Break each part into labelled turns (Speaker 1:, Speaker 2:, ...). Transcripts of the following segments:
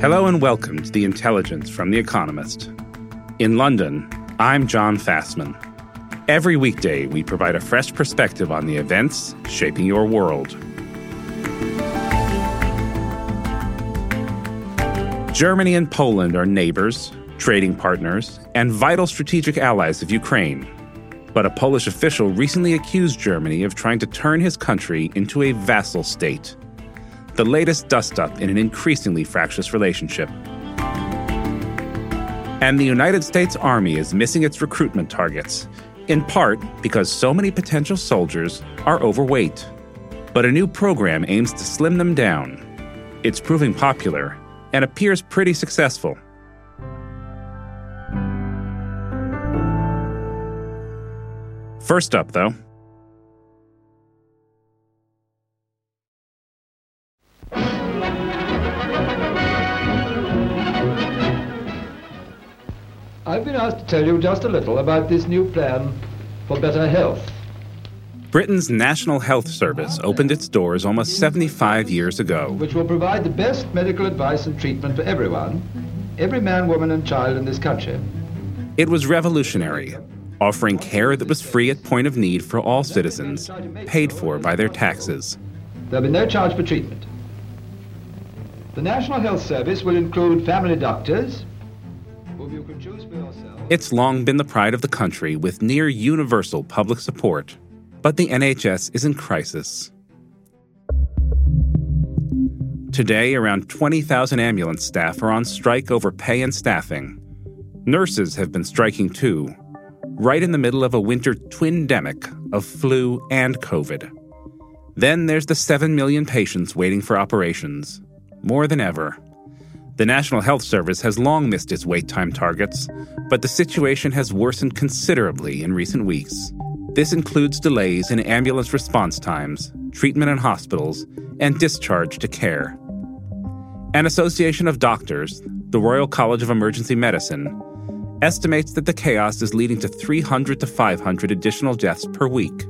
Speaker 1: Hello and welcome to The Intelligence from The Economist. In London, I'm John Fasman. Every weekday, we provide a fresh perspective on the events shaping your world. Germany and Poland are neighbors, trading partners, and vital strategic allies of Ukraine. But a Polish official recently accused Germany of trying to turn his country into a vassal state. The latest dust up in an increasingly fractious relationship. And the United States Army is missing its recruitment targets, in part because so many potential soldiers are overweight. But a new program aims to slim them down. It's proving popular and appears pretty successful. First up, though,
Speaker 2: I've been asked to tell you just a little about this new plan for better health.
Speaker 1: Britain's National Health Service opened its doors almost 75 years ago.
Speaker 2: Which will provide the best medical advice and treatment for everyone, every man, woman, and child in this country.
Speaker 1: It was revolutionary, offering care that was free at point of need for all citizens, paid for by their taxes.
Speaker 2: There'll be no charge for treatment. The National Health Service will include family doctors,
Speaker 1: It's long been the pride of the country with near universal public support. But the NHS is in crisis. Today, around 20,000 ambulance staff are on strike over pay and staffing. Nurses have been striking too, right in the middle of a winter twindemic of flu and COVID. Then there's the 7 million patients waiting for operations, more than ever. The National Health Service has long missed its wait time targets, but the situation has worsened considerably in recent weeks. This includes delays in ambulance response times, treatment in hospitals, and discharge to care. An association of doctors, the Royal College of Emergency Medicine, estimates that the chaos is leading to 300 to 500 additional deaths per week.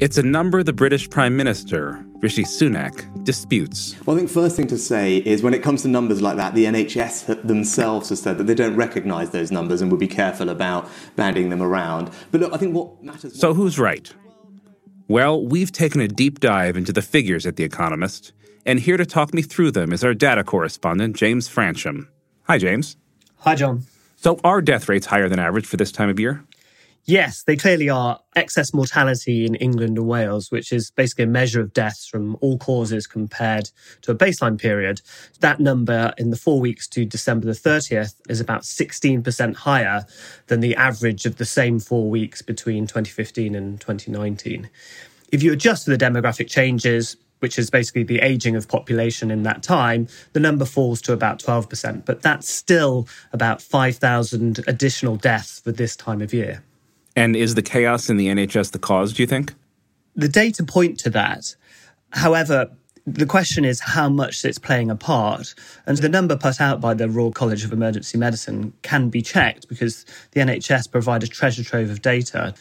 Speaker 1: It's a number the British Prime Minister, Rishi Sunak, disputes.
Speaker 3: Well, I think first thing to say is when it comes to numbers like that, the NHS themselves have said that they don't recognise those numbers and will be careful about banding them around. But look, I think what matters.
Speaker 1: So who's right? Well, we've taken a deep dive into the figures at The Economist, and here to talk me through them is our data correspondent, James Fransham. Hi, James.
Speaker 4: Hi, John.
Speaker 1: So, are death rates higher than average for this time of year?
Speaker 4: Yes, they clearly are. Excess mortality in England and Wales, which is basically a measure of deaths from all causes compared to a baseline period. That number in the four weeks to December the 30th is about 16% higher than the average of the same four weeks between 2015 and 2019. If you adjust for the demographic changes, which is basically the aging of population in that time, the number falls to about 12%. But that's still about 5,000 additional deaths for this time of year.
Speaker 1: And is the chaos in the NHS the cause, do you think?
Speaker 4: The data point to that. However, the question is how much it's playing a part. And the number put out by the Royal College of Emergency Medicine can be checked because the NHS provide a treasure trove of data.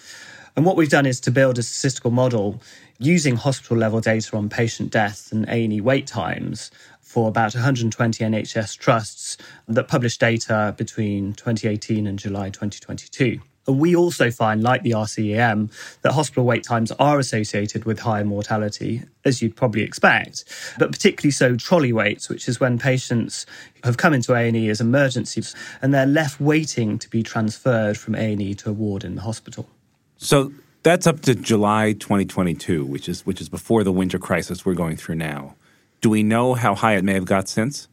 Speaker 4: And what we've done is to build a statistical model using hospital level data on patient deaths and A&E wait times for about 120 NHS trusts that published data between 2018 and July 2022. We also find, like the RCEM, that hospital wait times are associated with higher mortality, as you'd probably expect, but particularly so trolley waits, which is when patients have come into A&E as emergencies and they're left waiting to be transferred from A&E to a ward in the hospital.
Speaker 1: So that's up to July 2022, which is which is before the winter crisis we're going through now. Do we know how high it may have got since?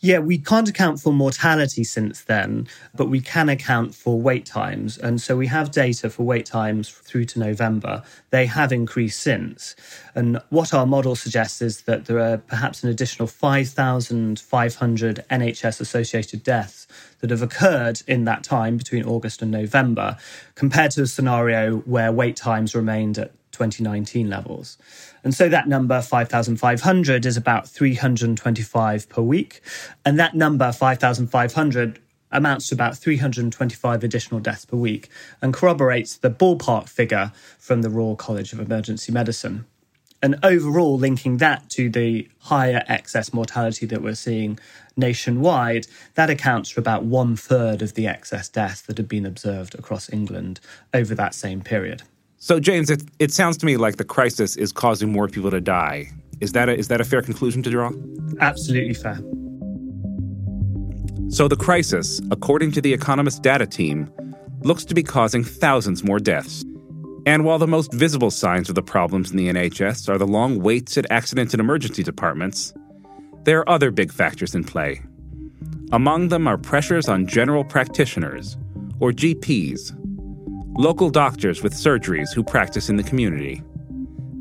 Speaker 4: Yeah, we can't account for mortality since then, but we can account for wait times. And so we have data for wait times through to November. They have increased since. And what our model suggests is that there are perhaps an additional 5,500 NHS associated deaths that have occurred in that time between August and November, compared to a scenario where wait times remained at 2019 levels. And so that number, 5,500, is about 325 per week. And that number, 5,500, amounts to about 325 additional deaths per week and corroborates the ballpark figure from the Royal College of Emergency Medicine. And overall, linking that to the higher excess mortality that we're seeing nationwide, that accounts for about one third of the excess deaths that have been observed across England over that same period.
Speaker 1: So, James, it, it sounds to me like the crisis is causing more people to die. Is that a, is that a fair conclusion to draw?
Speaker 4: Absolutely fair.
Speaker 1: So, the crisis, according to the Economist data team, looks to be causing thousands more deaths. And while the most visible signs of the problems in the NHS are the long waits at accident and emergency departments, there are other big factors in play. Among them are pressures on general practitioners, or GPs, local doctors with surgeries who practice in the community.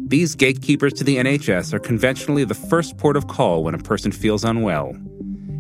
Speaker 1: These gatekeepers to the NHS are conventionally the first port of call when a person feels unwell.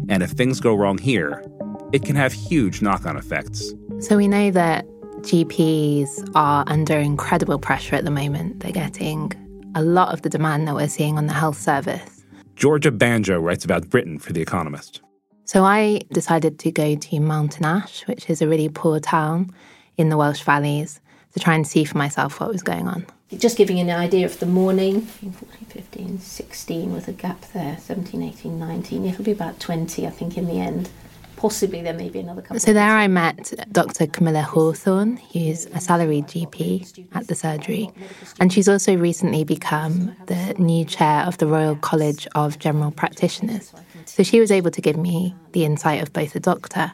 Speaker 1: And if things go wrong here, it can have huge knock on effects.
Speaker 5: So we know that GPs are under incredible pressure at the moment. They're getting a lot of the demand that we're seeing on the health service.
Speaker 1: Georgia Banjo writes about Britain for The Economist.
Speaker 5: So I decided to go to Mountain Ash, which is a really poor town in the Welsh valleys to try and see for myself what was going on.
Speaker 6: Just giving an idea of the morning 15, 16 with a gap there, 17, 18, 19. It'll be about 20, I think, in the end. Possibly there may be another couple.
Speaker 5: So there I met Dr. Camilla Hawthorne, who's a salaried GP at the surgery. And she's also recently become the new chair of the Royal College of General Practitioners. So she was able to give me the insight of both a doctor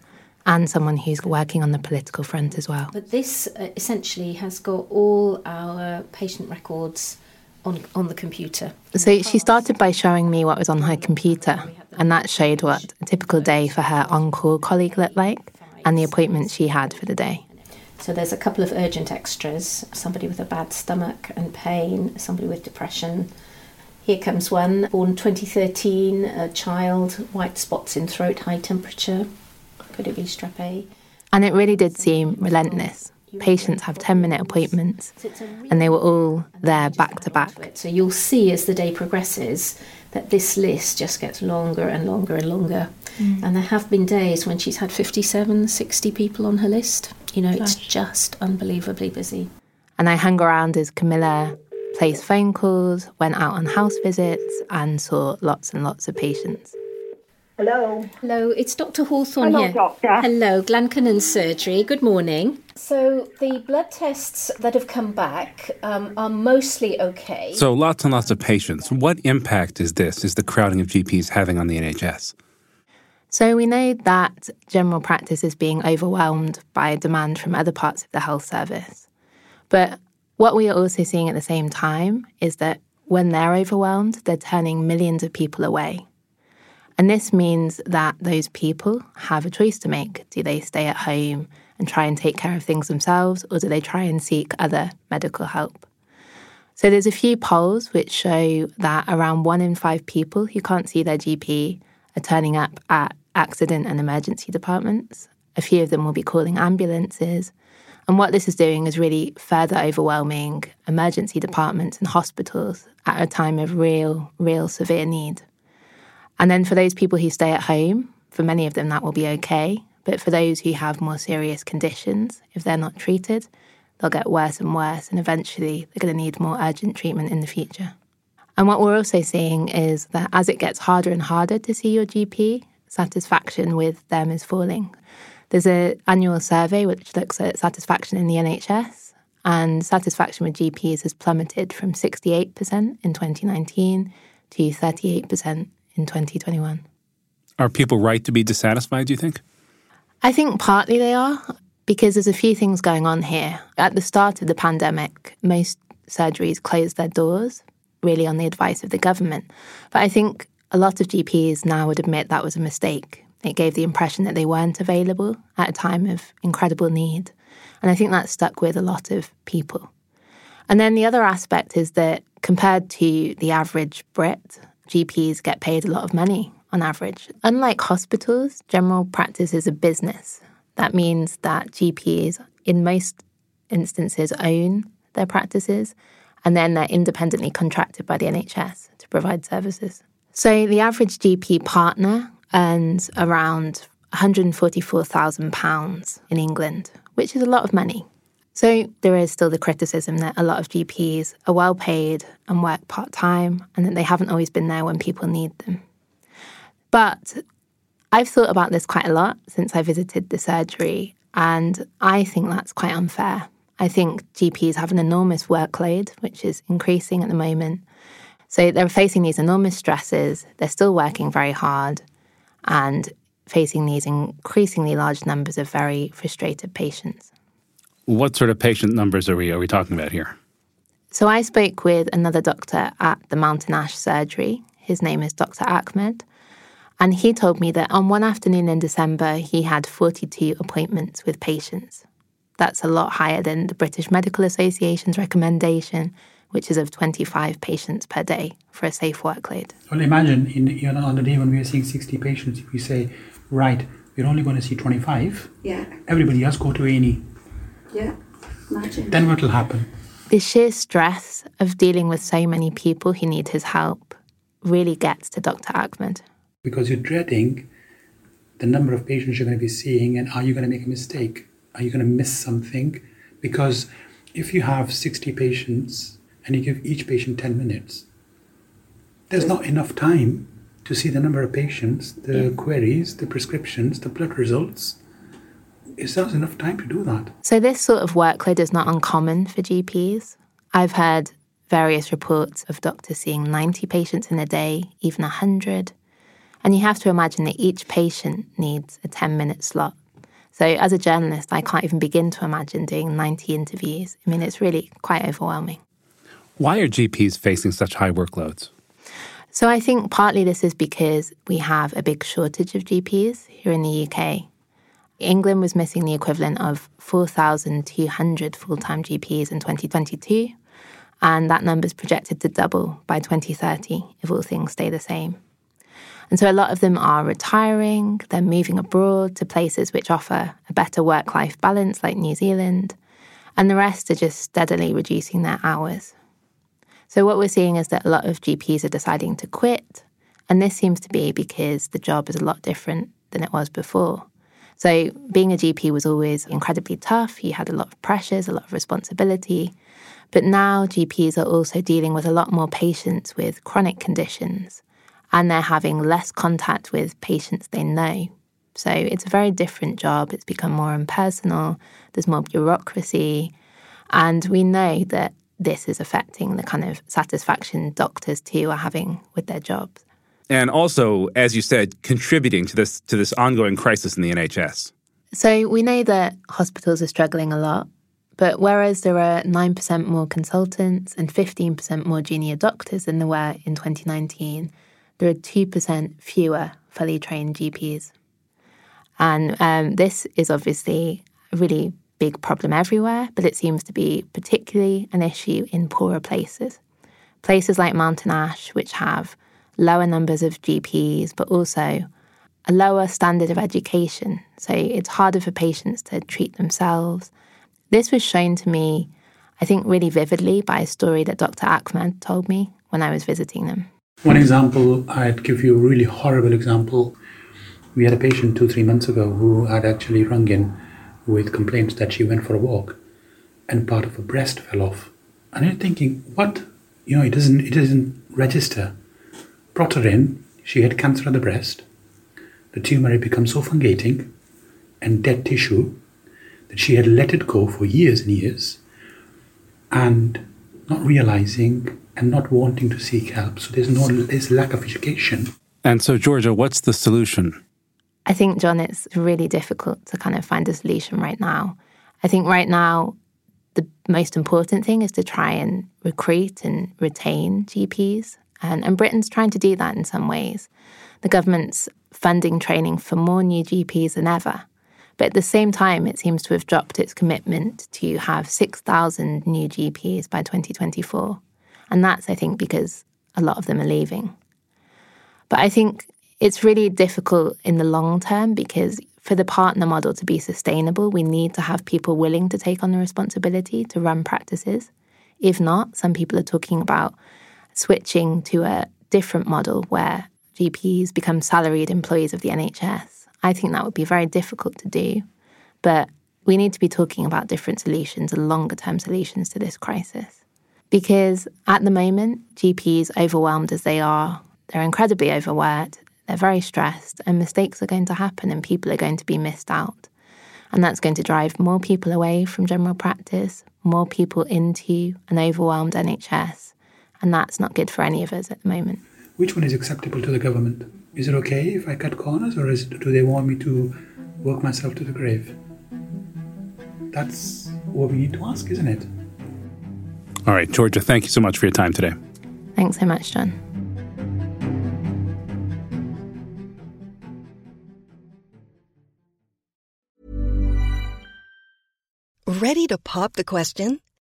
Speaker 5: and someone who's working on the political front as well.
Speaker 6: But this uh, essentially has got all our patient records on, on the computer.
Speaker 5: So she started by showing me what was on her computer, and that showed what a typical day for her on call colleague looked like and the appointments she had for the day.
Speaker 6: So there's a couple of urgent extras somebody with a bad stomach and pain, somebody with depression. Here comes one, born 2013, a child, white spots in throat, high temperature. Could it be strep A?
Speaker 5: And it really did seem relentless. Patients have 10 minute appointments, and they were all there back to back.
Speaker 6: So you'll see as the day progresses that this list just gets longer and longer and longer. Mm. And there have been days when she's had 57, 60 people on her list. You know, Gosh. it's just unbelievably busy.
Speaker 5: And I hung around as Camilla placed phone calls, went out on house visits, and saw lots and lots of patients.
Speaker 7: Hello.
Speaker 6: Hello, it's Dr. Hawthorne
Speaker 7: Hello,
Speaker 6: here.
Speaker 7: Doctor.
Speaker 6: Hello, Glencannon Surgery. Good morning. So, the blood tests that have come back um, are mostly okay.
Speaker 1: So, lots and lots of patients. What impact is this, is the crowding of GPs having on the NHS?
Speaker 5: So, we know that general practice is being overwhelmed by demand from other parts of the health service. But what we are also seeing at the same time is that when they're overwhelmed, they're turning millions of people away. And this means that those people have a choice to make. Do they stay at home and try and take care of things themselves, or do they try and seek other medical help? So there's a few polls which show that around one in five people who can't see their GP are turning up at accident and emergency departments. A few of them will be calling ambulances. And what this is doing is really further overwhelming emergency departments and hospitals at a time of real, real severe need. And then for those people who stay at home, for many of them that will be okay. But for those who have more serious conditions, if they're not treated, they'll get worse and worse, and eventually they're going to need more urgent treatment in the future. And what we're also seeing is that as it gets harder and harder to see your GP, satisfaction with them is falling. There's an annual survey which looks at satisfaction in the NHS, and satisfaction with GPs has plummeted from 68% in 2019 to 38% in 2021.
Speaker 1: Are people right to be dissatisfied, do you think?
Speaker 5: I think partly they are because there's a few things going on here. At the start of the pandemic, most surgeries closed their doors, really on the advice of the government. But I think a lot of GPs now would admit that was a mistake. It gave the impression that they weren't available at a time of incredible need. And I think that stuck with a lot of people. And then the other aspect is that compared to the average Brit, GPs get paid a lot of money on average. Unlike hospitals, general practice is a business. That means that GPs, in most instances, own their practices and then they're independently contracted by the NHS to provide services. So the average GP partner earns around £144,000 in England, which is a lot of money. So there is still the criticism that a lot of GPs are well paid and work part time and that they haven't always been there when people need them. But I've thought about this quite a lot since I visited the surgery, and I think that's quite unfair. I think GPs have an enormous workload, which is increasing at the moment. So they're facing these enormous stresses, they're still working very hard, and facing these increasingly large numbers of very frustrated patients.
Speaker 1: What sort of patient numbers are we are we talking about here?
Speaker 5: So I spoke with another doctor at the Mountain Ash surgery. His name is Dr. Ahmed. And he told me that on one afternoon in December, he had 42 appointments with patients. That's a lot higher than the British Medical Association's recommendation, which is of 25 patients per day for a safe workload.
Speaker 7: Well, imagine in, you know, on the day when we are seeing 60 patients, if we say, right, we're only going to see 25,
Speaker 8: yeah.
Speaker 7: everybody else go to A&E.
Speaker 8: Yeah, imagine.
Speaker 7: Then what will happen?
Speaker 5: The sheer stress of dealing with so many people who need his help really gets to Dr. Ahmed.
Speaker 7: Because you're dreading the number of patients you're going to be seeing and are you going to make a mistake? Are you going to miss something? Because if you have 60 patients and you give each patient 10 minutes, there's not enough time to see the number of patients, the yeah. queries, the prescriptions, the blood results is that enough time to do that?
Speaker 5: So, this sort of workload is not uncommon for GPs. I've heard various reports of doctors seeing 90 patients in a day, even 100. And you have to imagine that each patient needs a 10 minute slot. So, as a journalist, I can't even begin to imagine doing 90 interviews. I mean, it's really quite overwhelming.
Speaker 1: Why are GPs facing such high workloads?
Speaker 5: So, I think partly this is because we have a big shortage of GPs here in the UK. England was missing the equivalent of 4,200 full time GPs in 2022, and that number is projected to double by 2030 if all things stay the same. And so a lot of them are retiring, they're moving abroad to places which offer a better work life balance, like New Zealand, and the rest are just steadily reducing their hours. So, what we're seeing is that a lot of GPs are deciding to quit, and this seems to be because the job is a lot different than it was before. So being a GP was always incredibly tough. You had a lot of pressures, a lot of responsibility. But now GPs are also dealing with a lot more patients with chronic conditions and they're having less contact with patients they know. So it's a very different job. It's become more impersonal, there's more bureaucracy. And we know that this is affecting the kind of satisfaction doctors too are having with their jobs
Speaker 1: and also, as you said, contributing to this to this ongoing crisis in the NHS.
Speaker 5: So we know that hospitals are struggling a lot, but whereas there are 9% more consultants and 15% more junior doctors than there were in 2019, there are 2% fewer fully trained GPs. And um, this is obviously a really big problem everywhere, but it seems to be particularly an issue in poorer places. Places like Mountain Ash, which have lower numbers of GPs, but also a lower standard of education. So it's harder for patients to treat themselves. This was shown to me, I think, really vividly by a story that Dr. Ahmed told me when I was visiting them.
Speaker 7: One example, I'd give you a really horrible example. We had a patient two, three months ago who had actually rung in with complaints that she went for a walk and part of her breast fell off. And you're thinking, what? You know, it doesn't it doesn't register brought her in. She had cancer of the breast. The tumor had become so fungating and dead tissue that she had let it go for years and years and not realizing and not wanting to seek help. So there's no there's lack of education.
Speaker 1: And so, Georgia, what's the solution?
Speaker 5: I think, John, it's really difficult to kind of find a solution right now. I think right now, the most important thing is to try and recruit and retain GPs And, and Britain's trying to do that in some ways. The government's funding training for more new GPs than ever. But at the same time, it seems to have dropped its commitment to have 6,000 new GPs by 2024. And that's, I think, because a lot of them are leaving. But I think it's really difficult in the long term because for the partner model to be sustainable, we need to have people willing to take on the responsibility to run practices. If not, some people are talking about switching to a different model where GPs become salaried employees of the NHS. I think that would be very difficult to do, but we need to be talking about different solutions and longer term solutions to this crisis. Because at the moment, GPs, overwhelmed as they are, they're incredibly overworked, they're very stressed, and mistakes are going to happen and people are going to be missed out. And that's going to drive more people away from general practice, more people into an overwhelmed NHS. And that's not good for any of us at the moment.
Speaker 7: Which one is acceptable to the government? Is it okay if I cut corners, or is do they want me to work myself to the grave? That's what we need to ask, isn't it?
Speaker 1: All right, Georgia, thank you so much for your time today.
Speaker 5: Thanks so much, John.
Speaker 9: Ready to pop the question?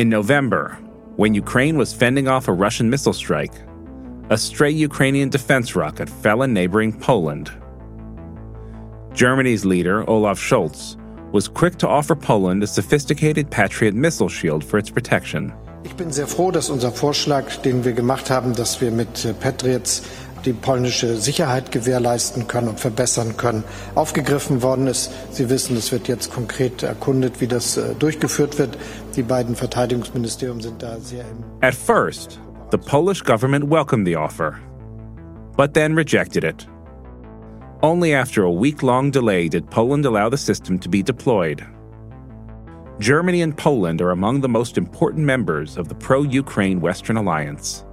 Speaker 1: In November, when Ukraine was fending off a Russian missile strike, a stray Ukrainian defense rocket fell in neighboring Poland. Germany's leader, Olaf Scholz, was quick to offer Poland a sophisticated Patriot missile shield for its protection.
Speaker 10: Ich bin sehr froh, dass unser Vorschlag, den wir gemacht haben, dass wir mit äh, Patriots die polnische Sicherheit gewährleisten können und verbessern können, aufgegriffen worden ist. Sie wissen, es wird jetzt konkret erkundet, wie das äh, durchgeführt wird. Die beiden Verteidigungsministerien sind da sehr im.
Speaker 1: At first, the Polish government welcomed the offer, but then rejected it. Only after a week long delay did Poland allow the system to be deployed. Germany and Poland are among the most important members of the pro Ukraine Western Alliance.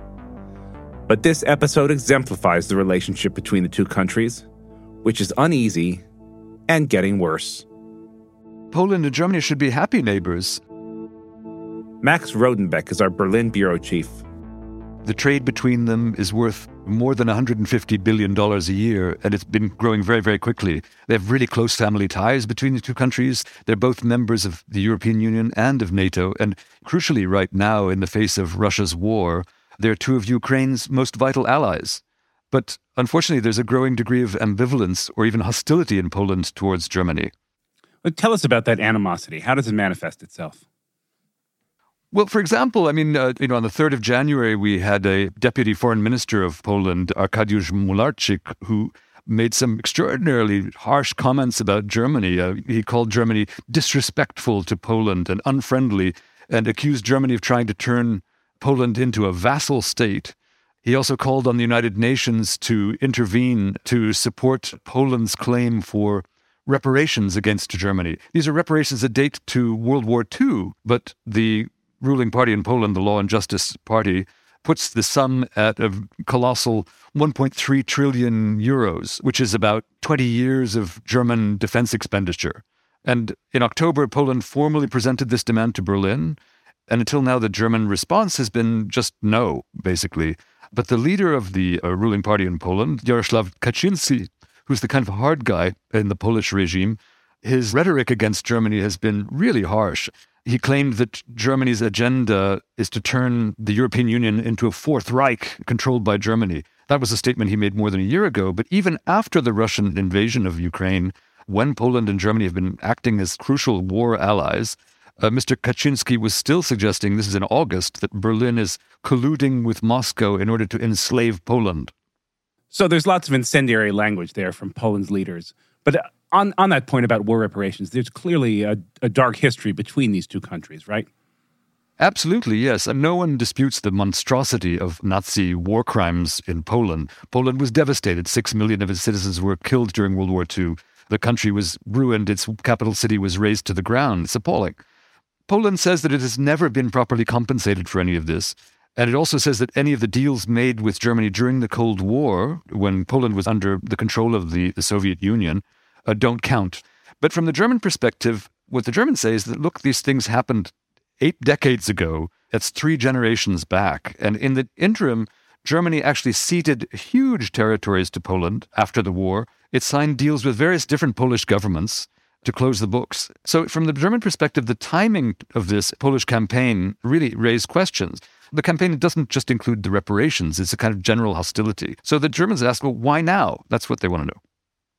Speaker 1: But this episode exemplifies the relationship between the two countries, which is uneasy and getting worse.
Speaker 11: Poland and Germany should be happy neighbors.
Speaker 1: Max Rodenbeck is our Berlin bureau chief.
Speaker 11: The trade between them is worth more than $150 billion a year, and it's been growing very, very quickly. They have really close family ties between the two countries. They're both members of the European Union and of NATO. And crucially, right now, in the face of Russia's war, they're two of Ukraine's most vital allies. But unfortunately, there's a growing degree of ambivalence or even hostility in Poland towards Germany.
Speaker 1: Well, tell us about that animosity. How does it manifest itself?
Speaker 11: Well, for example, I mean, uh, you know, on the 3rd of January, we had a deputy foreign minister of Poland, Arkadiusz Mularczyk, who made some extraordinarily harsh comments about Germany. Uh, he called Germany disrespectful to Poland and unfriendly, and accused Germany of trying to turn Poland into a vassal state. He also called on the United Nations to intervene to support Poland's claim for reparations against Germany. These are reparations that date to World War II, but the ruling party in Poland, the Law and Justice Party, puts the sum at a colossal 1.3 trillion euros, which is about 20 years of German defense expenditure. And in October, Poland formally presented this demand to Berlin. And until now, the German response has been just no, basically. But the leader of the uh, ruling party in Poland, Jaroslaw Kaczynski, who's the kind of hard guy in the Polish regime, his rhetoric against Germany has been really harsh. He claimed that Germany's agenda is to turn the European Union into a Fourth Reich controlled by Germany. That was a statement he made more than a year ago. But even after the Russian invasion of Ukraine, when Poland and Germany have been acting as crucial war allies, uh, Mr. Kaczynski was still suggesting, this is in August, that Berlin is colluding with Moscow in order to enslave Poland.
Speaker 1: So there's lots of incendiary language there from Poland's leaders. But uh, on, on that point about war reparations, there's clearly a, a dark history between these two countries, right?
Speaker 11: Absolutely, yes. And no one disputes the monstrosity of Nazi war crimes in Poland. Poland was devastated. Six million of its citizens were killed during World War II. The country was ruined. Its capital city was razed to the ground. It's appalling. Poland says that it has never been properly compensated for any of this. And it also says that any of the deals made with Germany during the Cold War, when Poland was under the control of the, the Soviet Union, uh, don't count. But from the German perspective, what the Germans say is that, look, these things happened eight decades ago. That's three generations back. And in the interim, Germany actually ceded huge territories to Poland after the war. It signed deals with various different Polish governments to close the books. So, from the German perspective, the timing of this Polish campaign really raised questions. The campaign doesn't just include the reparations, it's a kind of general hostility. So the Germans ask, well, why now? That's what they want to know.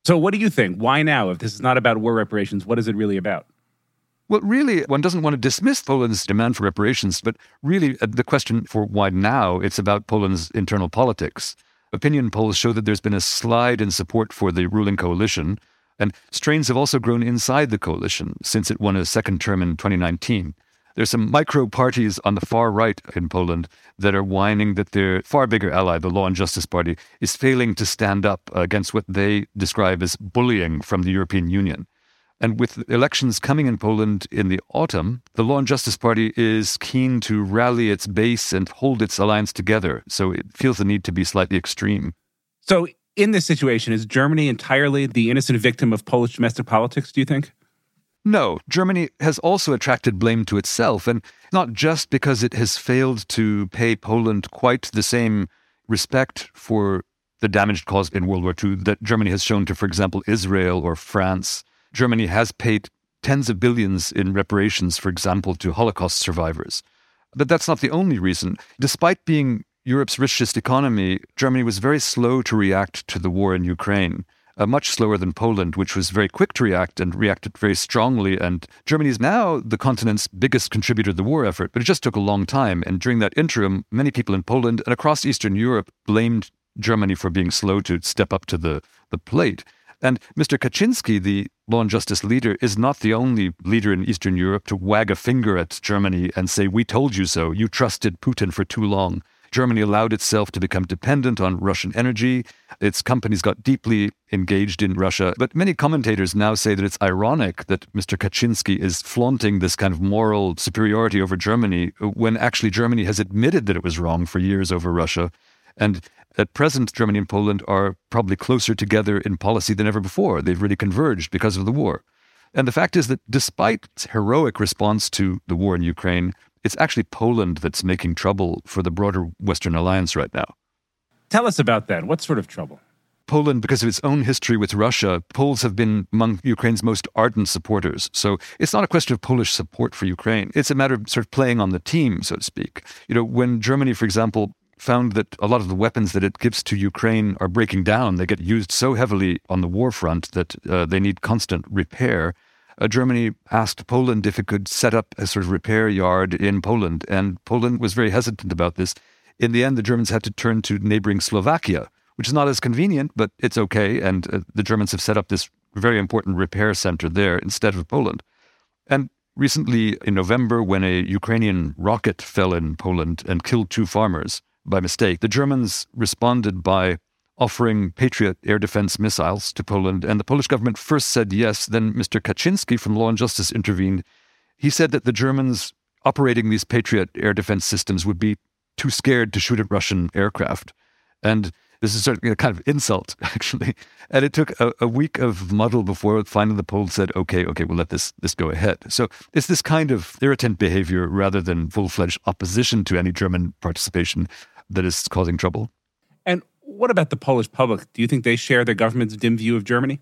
Speaker 1: So, what do you think? Why now? If this is not about war reparations, what is it really about?
Speaker 11: Well, really, one doesn't want to dismiss Poland's demand for reparations, but really, uh, the question for why now, it's about Poland's internal politics. Opinion polls show that there's been a slide in support for the ruling coalition, and strains have also grown inside the coalition since it won a second term in 2019. There's some micro parties on the far right in Poland that are whining that their far bigger ally, the Law and Justice Party, is failing to stand up against what they describe as bullying from the European Union. And with elections coming in Poland in the autumn, the Law and Justice Party is keen to rally its base and hold its alliance together. So it feels the need to be slightly extreme.
Speaker 1: So, in this situation, is Germany entirely the innocent victim of Polish domestic politics, do you think?
Speaker 11: No, Germany has also attracted blame to itself, and not just because it has failed to pay Poland quite the same respect for the damage caused in World War II that Germany has shown to, for example, Israel or France. Germany has paid tens of billions in reparations, for example, to Holocaust survivors. But that's not the only reason. Despite being Europe's richest economy, Germany was very slow to react to the war in Ukraine uh, much slower than Poland, which was very quick to react and reacted very strongly. And Germany is now the continent's biggest contributor to the war effort, but it just took a long time. And during that interim, many people in Poland and across Eastern Europe blamed Germany for being slow to step up to the, the plate. And Mr. Kaczynski, the law and justice leader, is not the only leader in Eastern Europe to wag a finger at Germany and say, We told you so. You trusted Putin for too long. Germany allowed itself to become dependent on Russian energy. Its companies got deeply engaged in Russia. But many commentators now say that it's ironic that Mr. Kaczynski is flaunting this kind of moral superiority over Germany when actually Germany has admitted that it was wrong for years over Russia. And at present, Germany and Poland are probably closer together in policy than ever before. They've really converged because of the war. And the fact is that despite its heroic response to the war in Ukraine, it's actually Poland that's making trouble for the broader Western alliance right now.
Speaker 1: Tell us about that. What sort of trouble?
Speaker 11: Poland, because of its own history with Russia, Poles have been among Ukraine's most ardent supporters. So it's not a question of Polish support for Ukraine. It's a matter of sort of playing on the team, so to speak. You know, when Germany, for example, found that a lot of the weapons that it gives to Ukraine are breaking down, they get used so heavily on the war front that uh, they need constant repair uh, Germany asked Poland if it could set up a sort of repair yard in Poland, and Poland was very hesitant about this. In the end, the Germans had to turn to neighboring Slovakia, which is not as convenient, but it's okay. And uh, the Germans have set up this very important repair center there instead of Poland. And recently, in November, when a Ukrainian rocket fell in Poland and killed two farmers by mistake, the Germans responded by offering Patriot air defense missiles to Poland. And the Polish government first said yes. Then Mr. Kaczynski from Law and Justice intervened. He said that the Germans operating these Patriot air defense systems would be too scared to shoot at Russian aircraft. And this is of a kind of insult, actually. And it took a, a, week of muddle before finally the Poles said, okay, okay, we'll let this, this go ahead. So it's this kind of irritant behavior rather than full fledged opposition to any German participation that is causing trouble.
Speaker 1: And what about the Polish public? Do you think they share the government's dim view of Germany?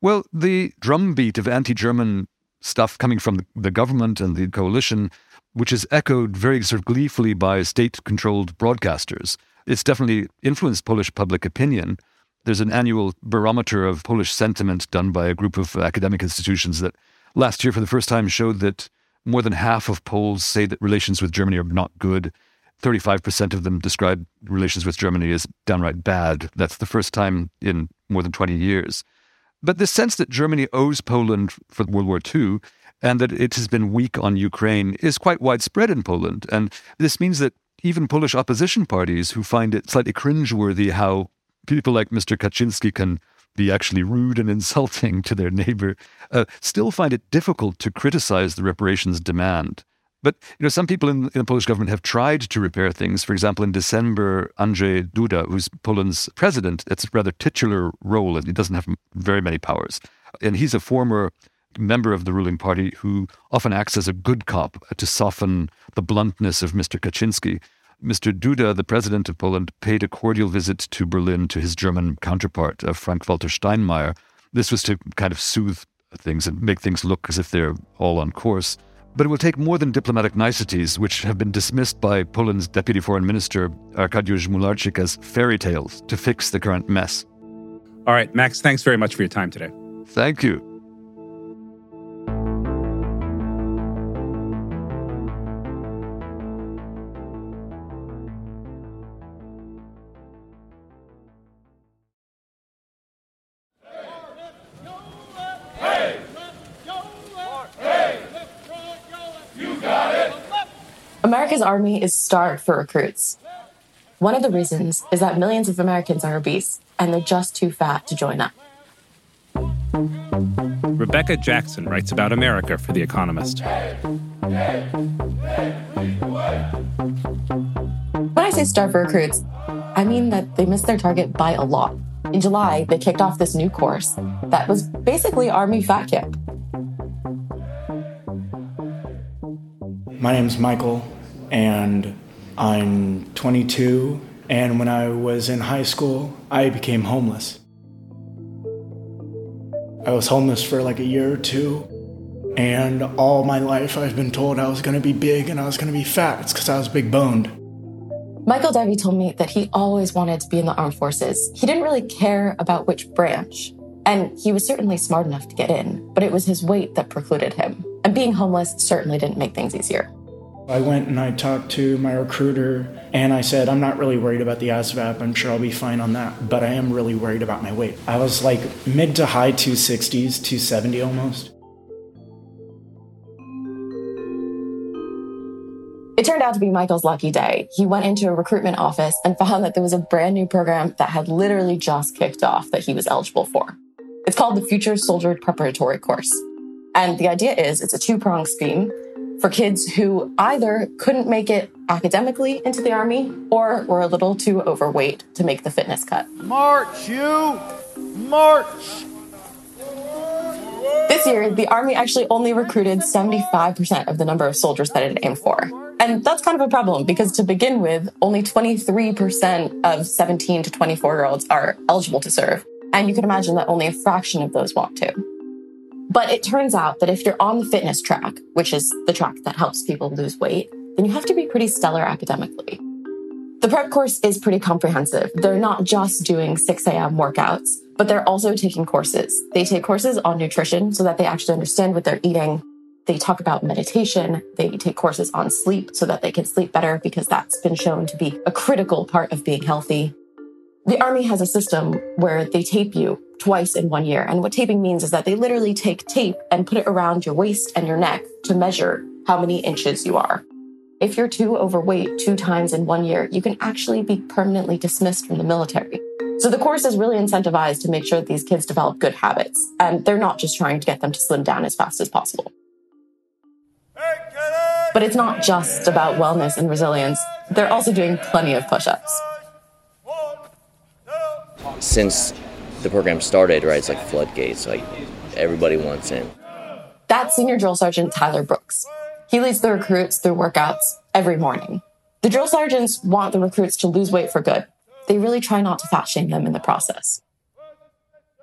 Speaker 11: Well, the drumbeat of anti German stuff coming from the government and the coalition, which is echoed very sort of gleefully by state controlled broadcasters, it's definitely influenced Polish public opinion. There's an annual barometer of Polish sentiment done by a group of academic institutions that last year, for the first time, showed that more than half of Poles say that relations with Germany are not good. 35% of them describe relations with Germany as downright bad. That's the first time in more than 20 years. But the sense that Germany owes Poland for World War II and that it has been weak on Ukraine is quite widespread in Poland. And this means that even Polish opposition parties who find it slightly cringeworthy how people like Mr. Kaczynski can be actually rude and insulting to their neighbor, uh, still find it difficult to criticize the reparations demand. But you know, some people in, in, the Polish government have tried to repair things. For example, in December, Andrzej Duda, who's Poland's president, it's a rather titular role, and he doesn't have very many powers. And he's a former member of the ruling party who often acts as a good cop to soften the bluntness of Mr. Kaczynski. Mr. Duda, the president of Poland, paid a cordial visit to Berlin to his German counterpart, uh, Frank Walter Steinmeier. This was to kind of soothe things and make things look as if they're all on course. But it will take more than diplomatic niceties, which have been dismissed by Poland's deputy foreign minister, Arkadiusz Mularczyk, as fairy tales to fix the current mess.
Speaker 1: All right, Max, thanks very much for your time today.
Speaker 11: Thank you.
Speaker 12: America's army is starved for recruits. One of the reasons is that millions of Americans are obese and they're just too fat to join up.
Speaker 1: Rebecca Jackson writes about America for The Economist.
Speaker 12: When I say starved for recruits, I mean that they missed their target by a lot. In July, they kicked off this new course that was basically Army Fat Camp.
Speaker 13: My name is Michael, and I'm 22. And when I was in high school, I became homeless. I was homeless for like a year or two. And all my life, I've been told I was going to be big and I was going to be fat. It's because I was big boned.
Speaker 12: Michael Devey told me that he always wanted to be in the armed forces. He didn't really care about which branch. And he was certainly smart enough to get in, but it was his weight that precluded him. And being homeless certainly didn't make things easier.
Speaker 13: I went and I talked to my recruiter and I said, I'm not really worried about the ASVAB. I'm sure I'll be fine on that, but I am really worried about my weight. I was like mid to high 260s, 270 almost.
Speaker 12: It turned out to be Michael's lucky day. He went into a recruitment office and found that there was a brand new program that had literally just kicked off that he was eligible for. It's called the Future Soldier Preparatory Course. And the idea is it's a two pronged scheme for kids who either couldn't make it academically into the Army or were a little too overweight to make the fitness cut.
Speaker 14: March, you! March!
Speaker 12: This year, the Army actually only recruited 75% of the number of soldiers that it aimed for. And that's kind of a problem because to begin with, only 23% of 17 to 24 year olds are eligible to serve. And you can imagine that only a fraction of those want to. But it turns out that if you're on the fitness track, which is the track that helps people lose weight, then you have to be pretty stellar academically. The prep course is pretty comprehensive. They're not just doing 6 a.m. workouts, but they're also taking courses. They take courses on nutrition so that they actually understand what they're eating. They talk about meditation. They take courses on sleep so that they can sleep better because that's been shown to be a critical part of being healthy. The Army has a system where they tape you twice in one year. And what taping means is that they literally take tape and put it around your waist and your neck to measure how many inches you are. If you're too overweight two times in one year, you can actually be permanently dismissed from the military. So the course is really incentivized to make sure that these kids develop good habits. And they're not just trying to get them to slim down as fast as possible. But it's not just about wellness and resilience. They're also doing plenty of push ups
Speaker 15: since the program started, right, it's like floodgates. Like everybody wants in.
Speaker 12: That's Senior Drill Sergeant Tyler Brooks. He leads the recruits through workouts every morning. The drill sergeants want the recruits to lose weight for good. They really try not to fat shame them in the process.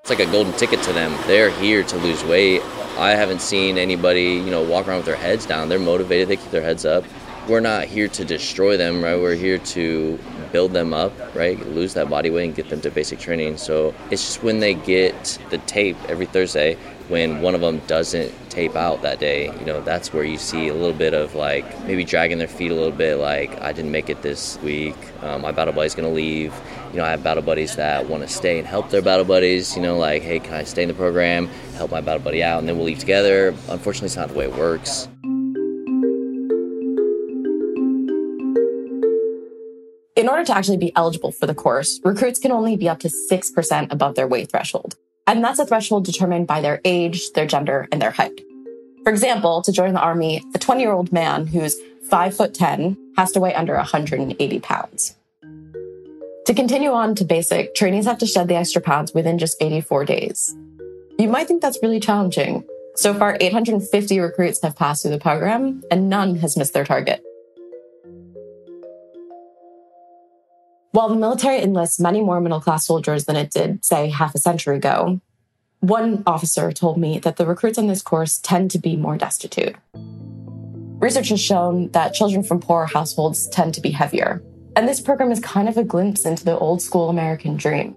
Speaker 15: It's like a golden ticket to them. They're here to lose weight. I haven't seen anybody, you know, walk around with their heads down. They're motivated. They keep their heads up. We're not here to destroy them, right? We're here to build them up, right? Lose that body weight and get them to basic training. So it's just when they get the tape every Thursday, when one of them doesn't tape out that day, you know, that's where you see a little bit of like maybe dragging their feet a little bit, like I didn't make it this week. Um, my battle buddy's gonna leave. You know, I have battle buddies that want to stay and help their battle buddies. You know, like, hey, can I stay in the program, help my battle buddy out, and then we'll leave together. Unfortunately, it's not the way it works.
Speaker 12: In order to actually be eligible for the course, recruits can only be up to 6% above their weight threshold. And that's a threshold determined by their age, their gender, and their height. For example, to join the army, a 20 year old man who's 5 foot 10 has to weigh under 180 pounds. To continue on to basic, trainees have to shed the extra pounds within just 84 days. You might think that's really challenging. So far, 850 recruits have passed through the program, and none has missed their target. While the military enlists many more middle class soldiers than it did, say, half a century ago, one officer told me that the recruits on this course tend to be more destitute. Research has shown that children from poorer households tend to be heavier. And this program is kind of a glimpse into the old school American dream.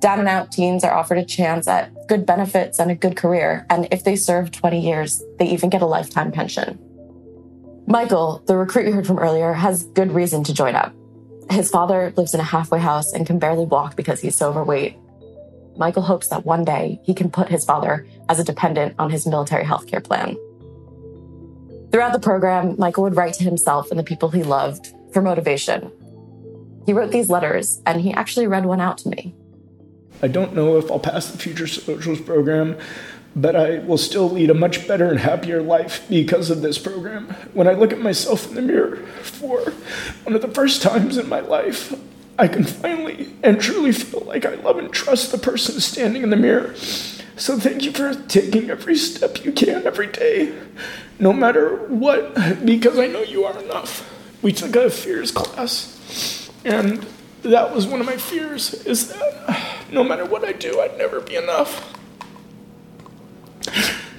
Speaker 12: Down and out teens are offered a chance at good benefits and a good career. And if they serve 20 years, they even get a lifetime pension. Michael, the recruit you heard from earlier, has good reason to join up. His father lives in a halfway house and can barely walk because he's so overweight. Michael hopes that one day he can put his father as a dependent on his military healthcare plan. Throughout the program, Michael would write to himself and the people he loved for motivation. He wrote these letters, and he actually read one out to me.
Speaker 13: I don't know if I'll pass the Future Soldiers program, but I will still lead a much better and happier life because of this program. When I look at myself in the mirror for one of the first times in my life, I can finally and truly feel like I love and trust the person standing in the mirror. So thank you for taking every step you can every day, no matter what, because I know you are enough. We took a fears class, and that was one of my fears is that no matter what I do, I'd never be enough.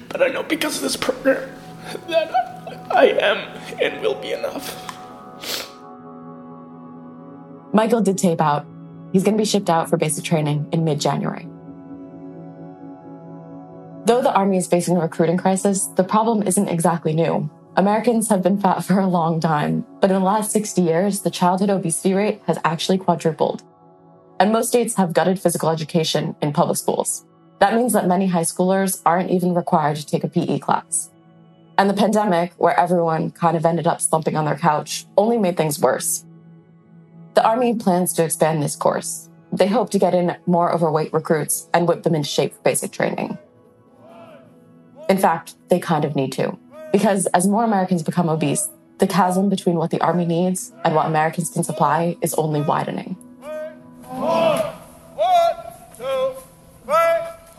Speaker 13: But I know because of this program that I am and will be enough.
Speaker 12: Michael did tape out. He's going to be shipped out for basic training in mid January. Though the Army is facing a recruiting crisis, the problem isn't exactly new. Americans have been fat for a long time, but in the last 60 years, the childhood obesity rate has actually quadrupled. And most states have gutted physical education in public schools. That means that many high schoolers aren't even required to take a PE class. And the pandemic, where everyone kind of ended up slumping on their couch, only made things worse. The Army plans to expand this course. They hope to get in more overweight recruits and whip them into shape for basic training. In fact, they kind of need to. Because as more Americans become obese, the chasm between what the Army needs and what Americans can supply is only widening.